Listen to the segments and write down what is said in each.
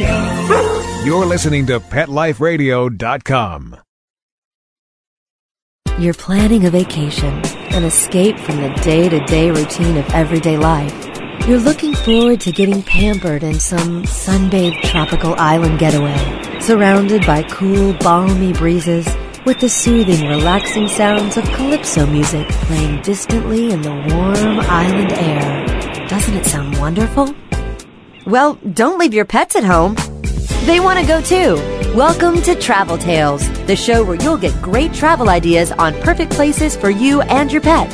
Radio. You're listening to PetLifeRadio.com. You're planning a vacation, an escape from the day to day routine of everyday life. You're looking forward to getting pampered in some sunbathed tropical island getaway, surrounded by cool, balmy breezes with the soothing, relaxing sounds of calypso music playing distantly in the warm island air. Doesn't it sound wonderful? Well, don't leave your pets at home. They want to go too. Welcome to Travel Tales, the show where you'll get great travel ideas on perfect places for you and your pet.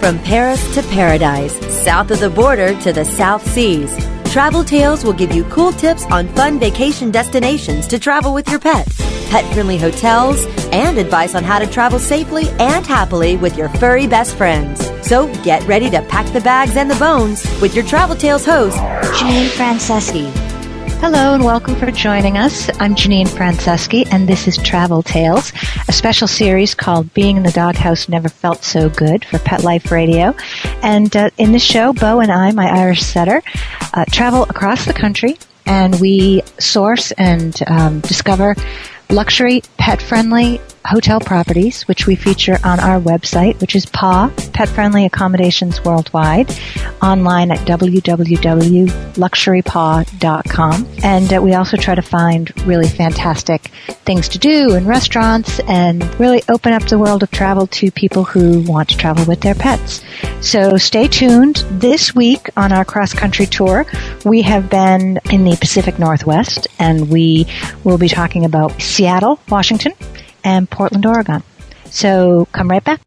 From Paris to paradise, south of the border to the South Seas, Travel Tales will give you cool tips on fun vacation destinations to travel with your pet, pet friendly hotels, and advice on how to travel safely and happily with your furry best friends. So get ready to pack the bags and the bones with your Travel Tales host, Janine Franceschi. Hello and welcome for joining us. I'm Janine Franceschi and this is Travel Tales, a special series called Being in the Doghouse Never Felt So Good for Pet Life Radio. And uh, in this show, Bo and I, my Irish setter, uh, travel across the country and we source and um, discover luxury, pet-friendly hotel properties, which we feature on our website, which is PAW, Pet Friendly Accommodations Worldwide, online at www.luxurypaw.com. And uh, we also try to find really fantastic things to do in restaurants and really open up the world of travel to people who want to travel with their pets. So stay tuned. This week on our cross country tour, we have been in the Pacific Northwest and we will be talking about Seattle, Washington, and Portland, Oregon. So come right back.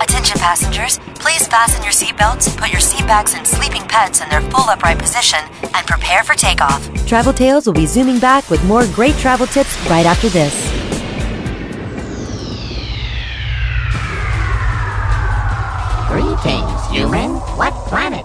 Attention passengers, please fasten your seatbelts, put your seatbacks and sleeping pets in their full upright position, and prepare for takeoff. Travel Tales will be zooming back with more great travel tips right after this. Greetings, human. What planet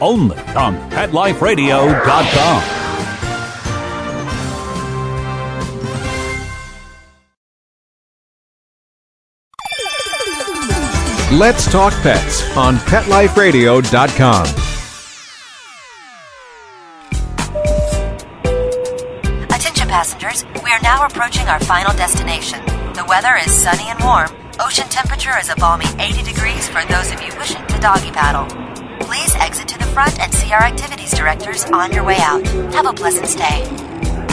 only on PetLifeRadio.com. Let's Talk Pets on PetLifeRadio.com. Attention passengers, we are now approaching our final destination. The weather is sunny and warm. Ocean temperature is a balmy 80 degrees for those of you wishing to doggy paddle. Please exit to the front and see our activities directors on your way out. Have a pleasant stay.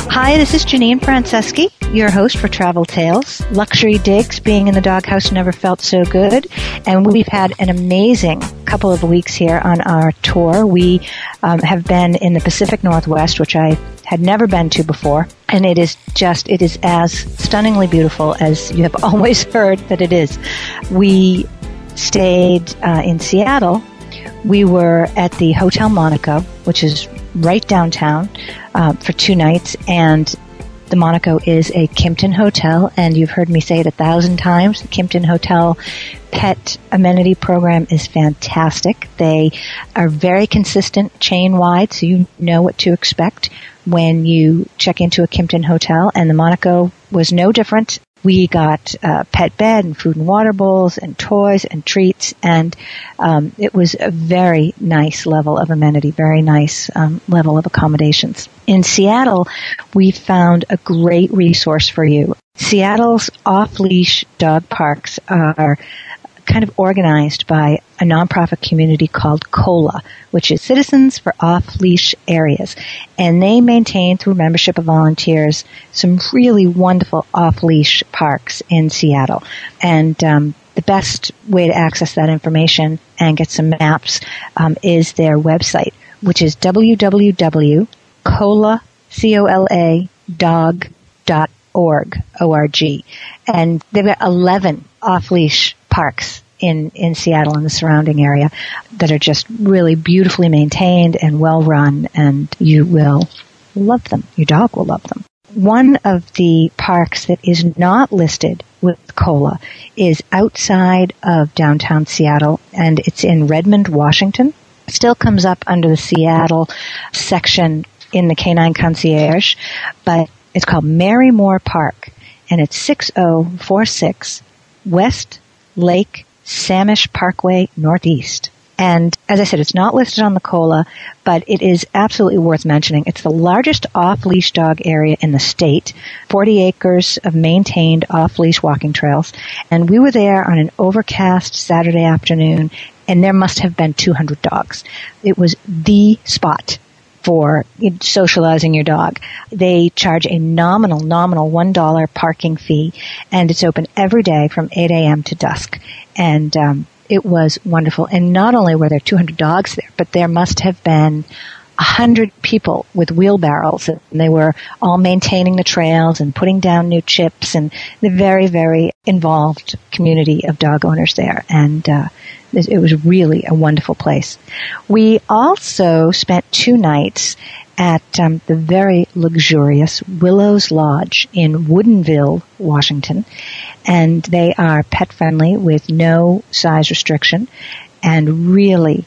Hi, this is Janine Franceschi, your host for Travel Tales. Luxury digs, being in the doghouse never felt so good. And we've had an amazing couple of weeks here on our tour. We um, have been in the Pacific Northwest, which I had never been to before. And it is just, it is as stunningly beautiful as you have always heard that it is. We stayed uh, in Seattle we were at the Hotel Monaco, which is right downtown, uh, for two nights, and the Monaco is a Kimpton hotel, and you've heard me say it a thousand times. The Kimpton Hotel pet amenity program is fantastic. They are very consistent chain wide, so you know what to expect. when you check into a Kimpton hotel, and the Monaco was no different. We got a pet bed and food and water bowls and toys and treats, and um, it was a very nice level of amenity, very nice um, level of accommodations. In Seattle, we found a great resource for you. Seattle's off-leash dog parks are kind of organized by a nonprofit community called COLA, which is Citizens for Off Leash Areas. And they maintain, through membership of volunteers, some really wonderful off leash parks in Seattle. And um, the best way to access that information and get some maps um, is their website, which is www.cola, C-O-L-A, dog.org, O-R-G. And they've got 11 off-leash parks in, in Seattle and the surrounding area that are just really beautifully maintained and well run and you will love them. Your dog will love them. One of the parks that is not listed with COLA is outside of downtown Seattle and it's in Redmond, Washington. It still comes up under the Seattle section in the Canine Concierge, but it's called Marymoor Park and it's 6046 West Lake Sammamish Parkway Northeast. And as I said, it's not listed on the COLA, but it is absolutely worth mentioning. It's the largest off-leash dog area in the state, 40 acres of maintained off-leash walking trails. And we were there on an overcast Saturday afternoon, and there must have been 200 dogs. It was the spot for socializing your dog. They charge a nominal, nominal $1 parking fee and it's open every day from 8 a.m. to dusk. And, um, it was wonderful. And not only were there 200 dogs there, but there must have been a hundred people with wheelbarrows and they were all maintaining the trails and putting down new chips and the very, very involved community of dog owners there. And, uh, it was really a wonderful place. We also spent two nights at um, the very luxurious Willows Lodge in Woodinville, Washington, and they are pet friendly with no size restriction and really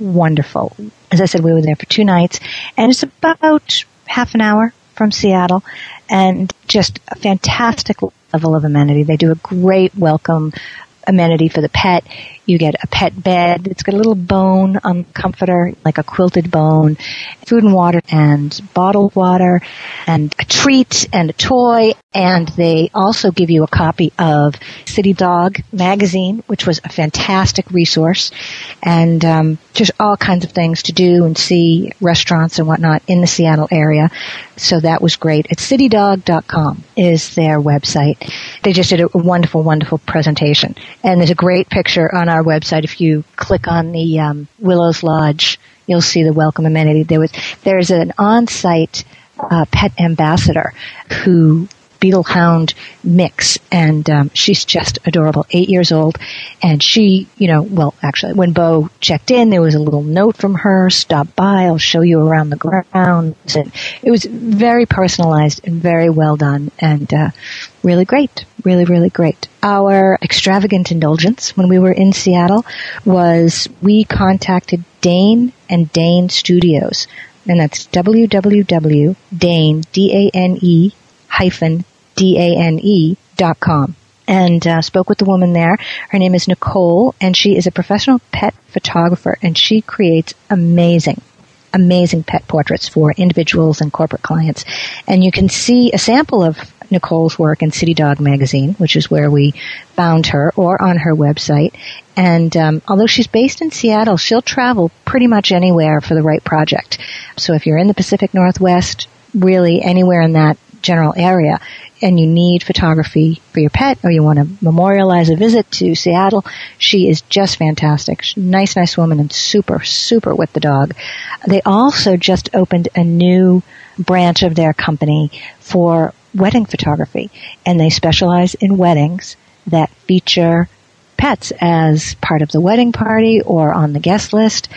wonderful. As I said, we were there for two nights, and it's about half an hour from Seattle, and just a fantastic level of amenity. They do a great welcome amenity for the pet. You get a pet bed. It's got a little bone on the comforter, like a quilted bone, food and water and bottled water and a treat and a toy. And they also give you a copy of City Dog magazine, which was a fantastic resource and um, just all kinds of things to do and see restaurants and whatnot in the Seattle area. So that was great. It's citydog.com is their website. They just did a wonderful, wonderful presentation. And there's a great picture on our website. If you click on the um, Willows Lodge, you'll see the welcome amenity. There was there's an on-site uh, pet ambassador who beetle hound mix and um, she's just adorable eight years old and she you know well actually when bo checked in there was a little note from her stop by i'll show you around the grounds and it was very personalized and very well done and uh, really great really really great our extravagant indulgence when we were in seattle was we contacted dane and dane studios and that's www.dane, D-A-N-E hyphen D-A-N-E dot com and uh, spoke with the woman there. Her name is Nicole, and she is a professional pet photographer, and she creates amazing, amazing pet portraits for individuals and corporate clients. And you can see a sample of Nicole's work in City Dog magazine, which is where we found her, or on her website. And um, although she's based in Seattle, she'll travel pretty much anywhere for the right project. So if you're in the Pacific Northwest, really anywhere in that general area, and you need photography for your pet or you want to memorialize a visit to Seattle, she is just fantastic. Nice, nice woman and super, super with the dog. They also just opened a new branch of their company for wedding photography and they specialize in weddings that feature pets as part of the wedding party or on the guest list.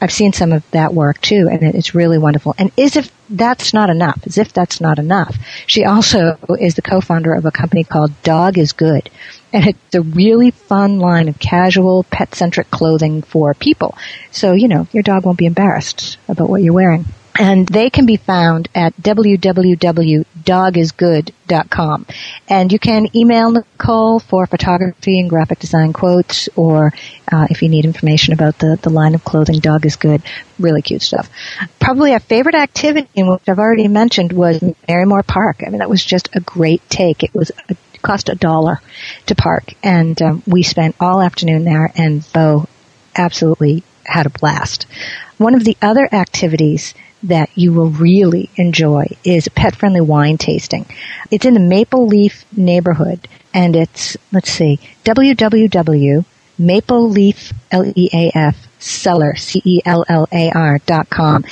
I've seen some of that work too, and it's really wonderful. And as if that's not enough, as if that's not enough, she also is the co-founder of a company called Dog is Good. And it's a really fun line of casual, pet-centric clothing for people. So, you know, your dog won't be embarrassed about what you're wearing. And they can be found at www.dogisgood.com. And you can email Nicole for photography and graphic design quotes, or uh, if you need information about the, the line of clothing, Dog is Good. Really cute stuff. Probably our favorite activity, which I've already mentioned, was Marymoor Park. I mean, that was just a great take. It was a, cost a dollar to park, and um, we spent all afternoon there, and Bo absolutely had a blast. One of the other activities that you will really enjoy is a pet friendly wine tasting. It's in the Maple Leaf neighborhood and it's, let's see, www.mapleleaf, dot com.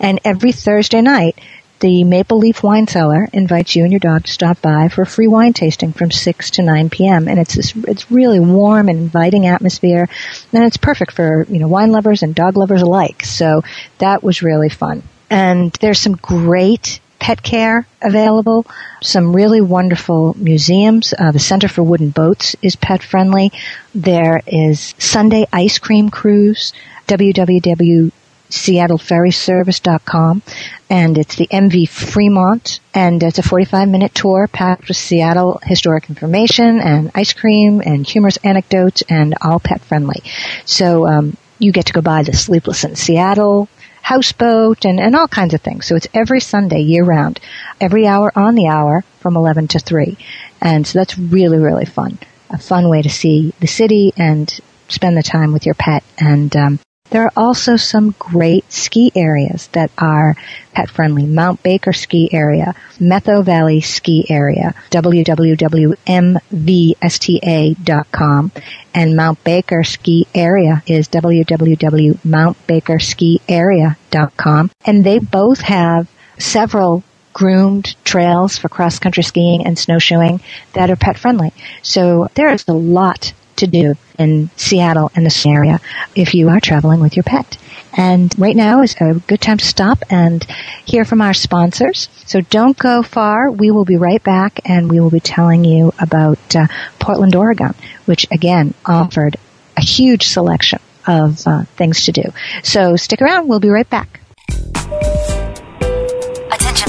And every Thursday night, the Maple Leaf Wine Cellar invites you and your dog to stop by for a free wine tasting from 6 to 9 p.m. And it's this, it's really warm and inviting atmosphere. And it's perfect for, you know, wine lovers and dog lovers alike. So that was really fun. And there's some great pet care available, some really wonderful museums. Uh, the Center for Wooden Boats is pet friendly. There is Sunday Ice Cream Cruise, www.seattleferryservice.com, and it's the MV Fremont, and it's a 45 minute tour packed with Seattle historic information and ice cream and humorous anecdotes and all pet friendly. So, um, you get to go by the Sleepless in Seattle houseboat and, and all kinds of things. So it's every Sunday year round, every hour on the hour from 11 to 3. And so that's really, really fun. A fun way to see the city and spend the time with your pet. And um, there are also some great ski areas that are pet friendly. Mount Baker Ski Area, Methow Valley Ski Area, www.mvsta.com, and Mount Baker Ski Area is www.mountbakerskiarea.com. And they both have several groomed trails for cross country skiing and snowshoeing that are pet friendly. So there is a lot to do in Seattle and the area if you are traveling with your pet. And right now is a good time to stop and hear from our sponsors. So don't go far. We will be right back and we will be telling you about uh, Portland, Oregon, which again offered a huge selection of uh, things to do. So stick around. We'll be right back.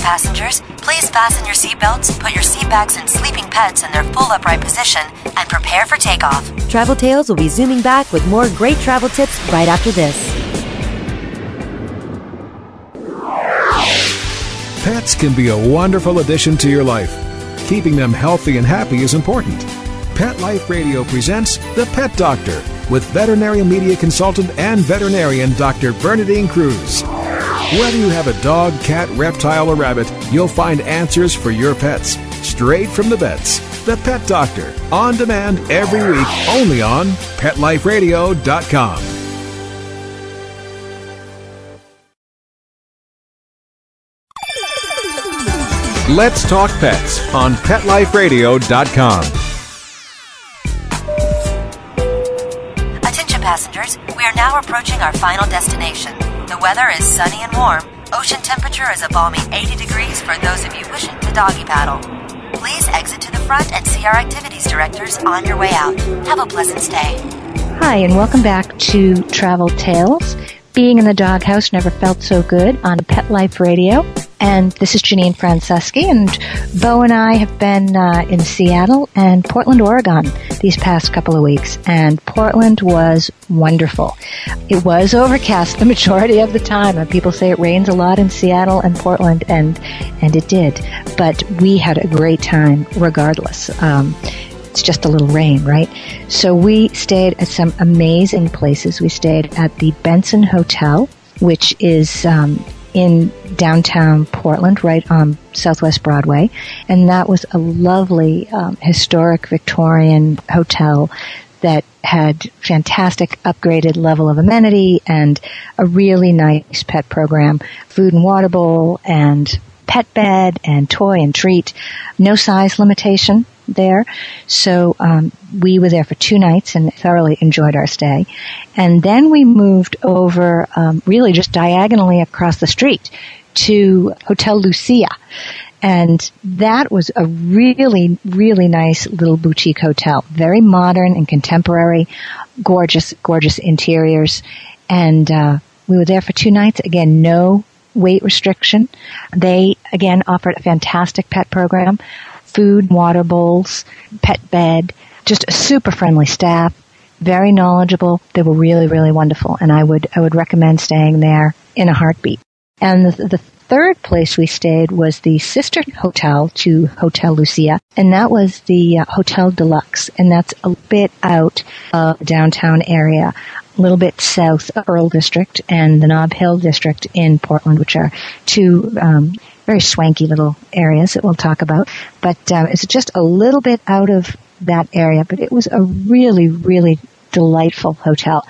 Attention passengers, please fasten your seatbelts, put your seatbacks and sleeping pets in their full upright position, and prepare for takeoff. Travel Tales will be zooming back with more great travel tips right after this. Pets can be a wonderful addition to your life. Keeping them healthy and happy is important. Pet Life Radio presents The Pet Doctor with veterinary media consultant and veterinarian Dr. Bernadine Cruz. Whether you have a dog, cat, reptile, or rabbit, you'll find answers for your pets straight from the vets. The Pet Doctor, on demand every week, only on PetLifeRadio.com. Let's Talk Pets on PetLifeRadio.com. Attention passengers, we are now approaching our final destination. The weather is sunny and warm. Ocean temperature is a balmy 80 degrees for those of you wishing to doggy paddle. Please exit to the front and see our activities directors on your way out. Have a pleasant stay. Hi, and welcome back to Travel Tales. Being in the doghouse never felt so good on Pet Life Radio. And this is Janine Franceschi, and Bo and I have been uh, in Seattle and Portland, Oregon these past couple of weeks, and Portland was wonderful. It was overcast the majority of the time, and people say it rains a lot in Seattle and Portland, and and it did. But we had a great time regardless. Um, it's just a little rain, right? So we stayed at some amazing places. We stayed at the Benson Hotel, which is um, in downtown Portland, right on Southwest Broadway. And that was a lovely, um, historic Victorian hotel that had fantastic upgraded level of amenity and a really nice pet program, food and water bowl and pet bed and toy and treat. No size limitation there. So um, we were there for two nights and thoroughly enjoyed our stay. And then we moved over, um, really just diagonally across the street to Hotel Lucia. And that was a really, really nice little boutique hotel. Very modern and contemporary, gorgeous, gorgeous interiors. And uh, we were there for two nights. Again, no weight restriction. They, again, offered a fantastic pet program, food, water bowls, pet bed, just a super friendly staff, very knowledgeable. They were really, really wonderful, and I would, I would recommend staying there in a heartbeat. And the, the third place we stayed was the sister hotel to Hotel Lucia, and that was the uh, Hotel Deluxe, and that's a bit out of downtown area, a little bit south of Pearl District and the Nob Hill District in Portland, which are two um, very swanky little areas that we'll talk about. But uh, it's just a little bit out of that area, but it was a really, really delightful hotel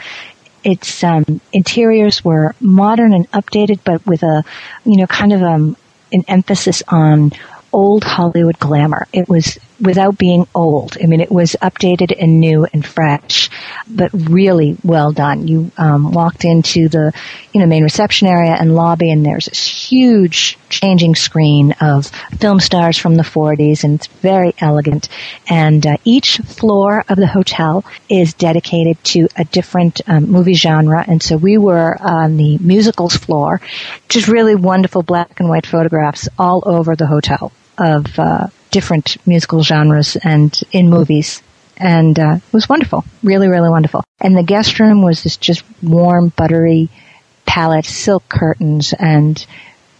its um, interiors were modern and updated, but with a, you know, kind of um, an emphasis on old Hollywood glamour. It was without being old. I mean, it was updated and new and fresh, but really well done. You um, walked into the, you know, main reception area and lobby, and there's this huge changing screen of film stars from the 40s, and it's very elegant. And uh, each floor of the hotel is dedicated to a different um, movie genre, and so we were on the musicals floor, just really wonderful black and white photographs all over the hotel of uh, different musical genres and in movies. And uh, it was wonderful, really, really wonderful. And the guest room was this just warm, buttery palette, silk curtains, and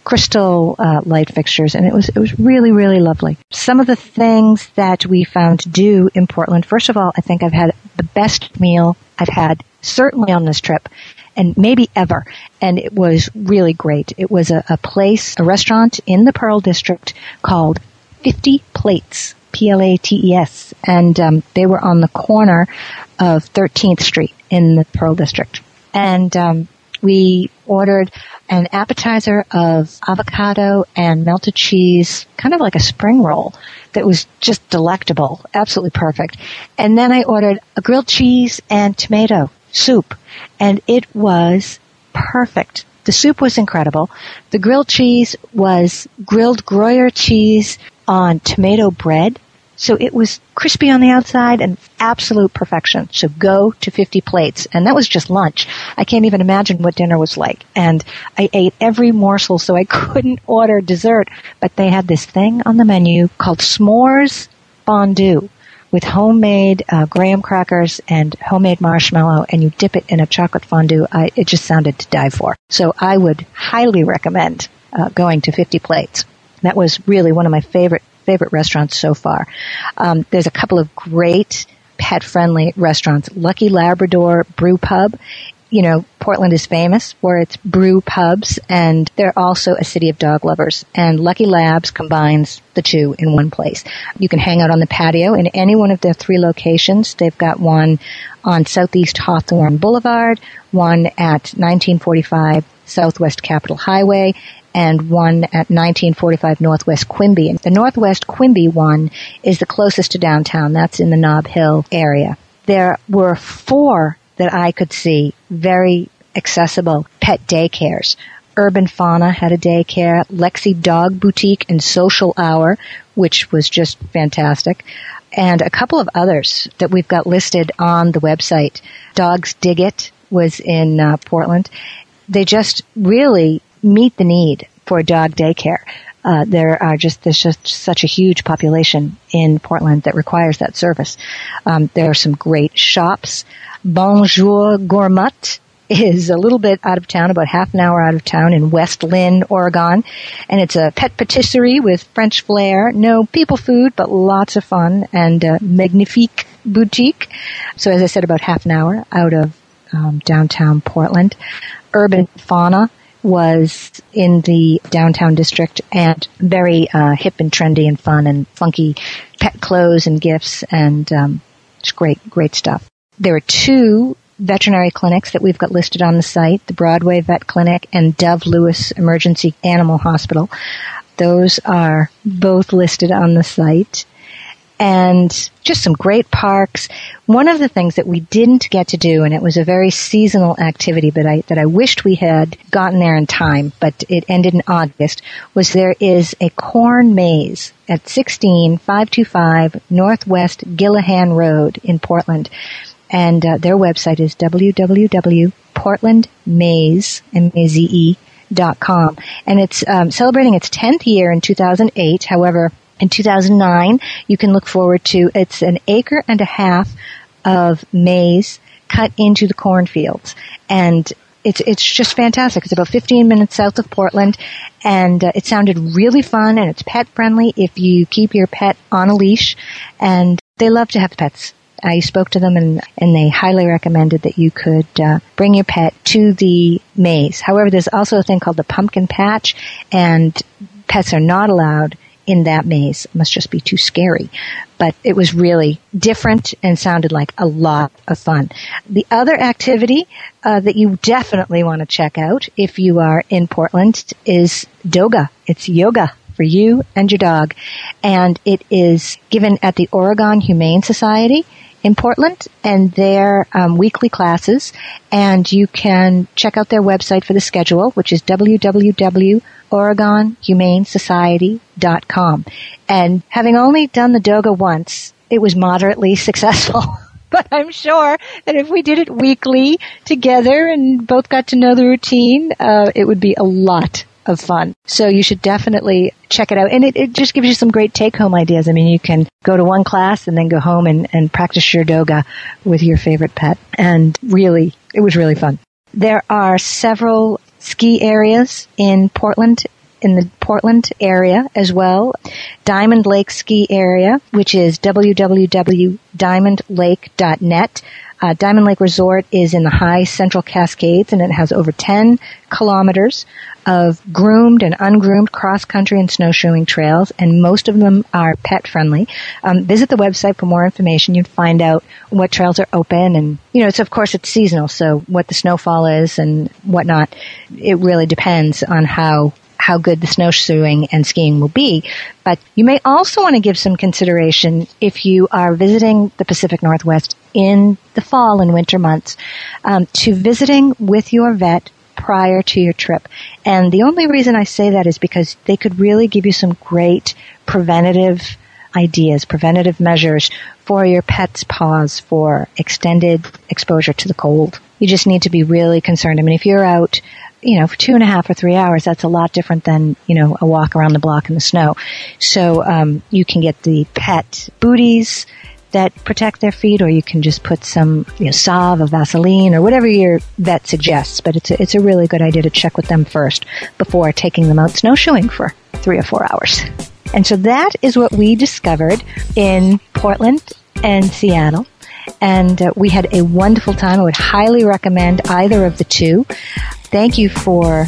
crystal uh, light fixtures, and it was it was really, really lovely. Some of the things that we found to do in Portland. First of all, I think I've had the best meal I've had certainly on this trip and maybe ever. And it was really great. It was a, a place, a restaurant in the Pearl District called 50 Plates. P-L-A-T-E-S. And um, they were on the corner of 13th Street in the Pearl District. And um, we ordered an appetizer of avocado and melted cheese, kind of like a spring roll that was just delectable, absolutely perfect. And then I ordered a grilled cheese and tomato soup, and it was perfect. The soup was incredible. The grilled cheese was grilled Gruyere cheese on tomato bread. So it was crispy on the outside and absolute perfection. So go to 50 plates. And that was just lunch. I can't even imagine what dinner was like. And I ate every morsel so I couldn't order dessert. But they had this thing on the menu called s'mores fondue with homemade uh, graham crackers and homemade marshmallow and you dip it in a chocolate fondue. I, it just sounded to die for. So I would highly recommend uh, going to 50 plates. That was really one of my favorite favorite restaurants so far. Um, there's a couple of great pet friendly restaurants. Lucky Labrador Brew Pub. You know, Portland is famous for its brew pubs and they're also a city of dog lovers and Lucky Labs combines the two in one place. You can hang out on the patio in any one of their three locations. They've got one on Southeast Hawthorne Boulevard, one at 1945 Southwest Capitol Highway, and one at 1945 Northwest Quimby. And the Northwest Quimby one is the closest to downtown. That's in the Nob Hill area. There were four that I could see very accessible pet daycares. Urban Fauna had a daycare, Lexi Dog Boutique and Social Hour, which was just fantastic, and a couple of others that we've got listed on the website. Dogs Dig It was in uh, Portland. They just really meet the need for dog daycare. Uh, there are just there's just such a huge population in Portland that requires that service. Um, there are some great shops. Bonjour Gourmet is a little bit out of town, about half an hour out of town in West Linn, Oregon, and it's a pet patisserie with French flair. No people food, but lots of fun and magnifique boutique. So as I said, about half an hour out of um, downtown Portland. Urban Fauna was in the downtown district and very uh, hip and trendy and fun and funky pet clothes and gifts and um, it's great, great stuff. There are two veterinary clinics that we've got listed on the site, the Broadway Vet Clinic and Dove Lewis Emergency Animal Hospital. Those are both listed on the site and just some great parks. One of the things that we didn't get to do, and it was a very seasonal activity, but I, that I wished we had gotten there in time, but it ended in August, was there is a corn maze at 16525 Northwest Gillihan Road in Portland. And uh, their website is www.portlandmaze.com. And it's um, celebrating its 10th year in 2008. However, in 2009, you can look forward to it's an acre and a half of maize cut into the cornfields, and it's it's just fantastic. It's about 15 minutes south of Portland, and uh, it sounded really fun and it's pet friendly if you keep your pet on a leash, and they love to have pets. I spoke to them and, and they highly recommended that you could uh, bring your pet to the maze. However, there's also a thing called the pumpkin patch, and pets are not allowed in that maze. It must just be too scary. But it was really different and sounded like a lot of fun. The other activity uh, that you definitely want to check out if you are in Portland is Doga. It's yoga for you and your dog. And it is given at the Oregon Humane Society in Portland and their um, weekly classes. And you can check out their website for the schedule, which is www.oregonhumanesociety.com. And having only done the Doga once, it was moderately successful. but I'm sure that if we did it weekly together and both got to know the routine, uh, it would be a lot of fun. So you should definitely check it out. And it, it just gives you some great take home ideas. I mean, you can go to one class and then go home and, and practice your doga with your favorite pet. And really, it was really fun. There are several ski areas in Portland in the Portland area as well. Diamond Lake Ski Area, which is www.diamondlake.net. Uh, Diamond Lake Resort is in the high central Cascades and it has over 10 kilometers of groomed and ungroomed cross country and snowshoeing trails, and most of them are pet friendly. Um, visit the website for more information. You'd find out what trails are open, and you know, it's of course it's seasonal, so what the snowfall is and whatnot. It really depends on how how good the snowshoeing and skiing will be. But you may also want to give some consideration if you are visiting the Pacific Northwest in the fall and winter months um, to visiting with your vet prior to your trip. And the only reason I say that is because they could really give you some great preventative ideas, preventative measures for your pet's paws for extended exposure to the cold. You just need to be really concerned. I mean, if you're out, you know, for two and a half or three hours, that's a lot different than, you know, a walk around the block in the snow. So, um, you can get the pet booties, that protect their feet, or you can just put some you know, salve or Vaseline or whatever your vet suggests. But it's a, it's a really good idea to check with them first before taking them out snowshoeing for three or four hours. And so that is what we discovered in Portland and Seattle. And uh, we had a wonderful time. I would highly recommend either of the two. Thank you for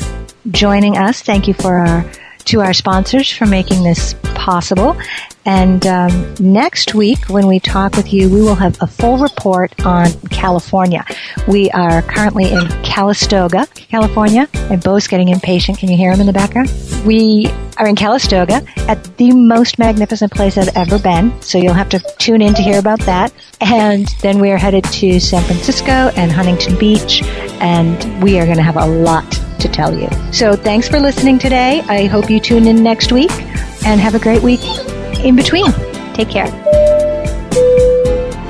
joining us. Thank you for our to our sponsors for making this possible. And um, next week, when we talk with you, we will have a full report on California. We are currently in Calistoga, California, and Bo's getting impatient. Can you hear him in the background? We are in Calistoga at the most magnificent place I've ever been. So you'll have to tune in to hear about that. And then we are headed to San Francisco and Huntington Beach, and we are going to have a lot to tell you. So thanks for listening today. I hope you tune in next week and have a great week in between. Take care.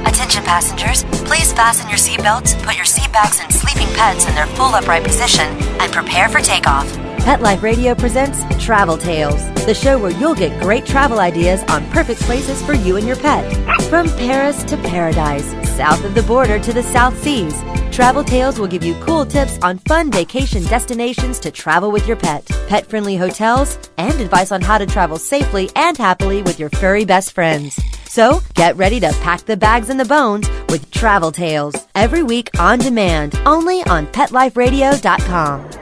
Attention passengers, please fasten your seatbelts, put your seatbacks and sleeping pets in their full upright position, and prepare for takeoff. Pet Life Radio presents Travel Tales, the show where you'll get great travel ideas on perfect places for you and your pet. From Paris to paradise, south of the border to the South Seas, Travel Tales will give you cool tips on fun vacation destinations to travel with your pet, pet friendly hotels, and advice on how to travel safely and happily with your furry best friends. So get ready to pack the bags and the bones with Travel Tales every week on demand, only on PetLifeRadio.com.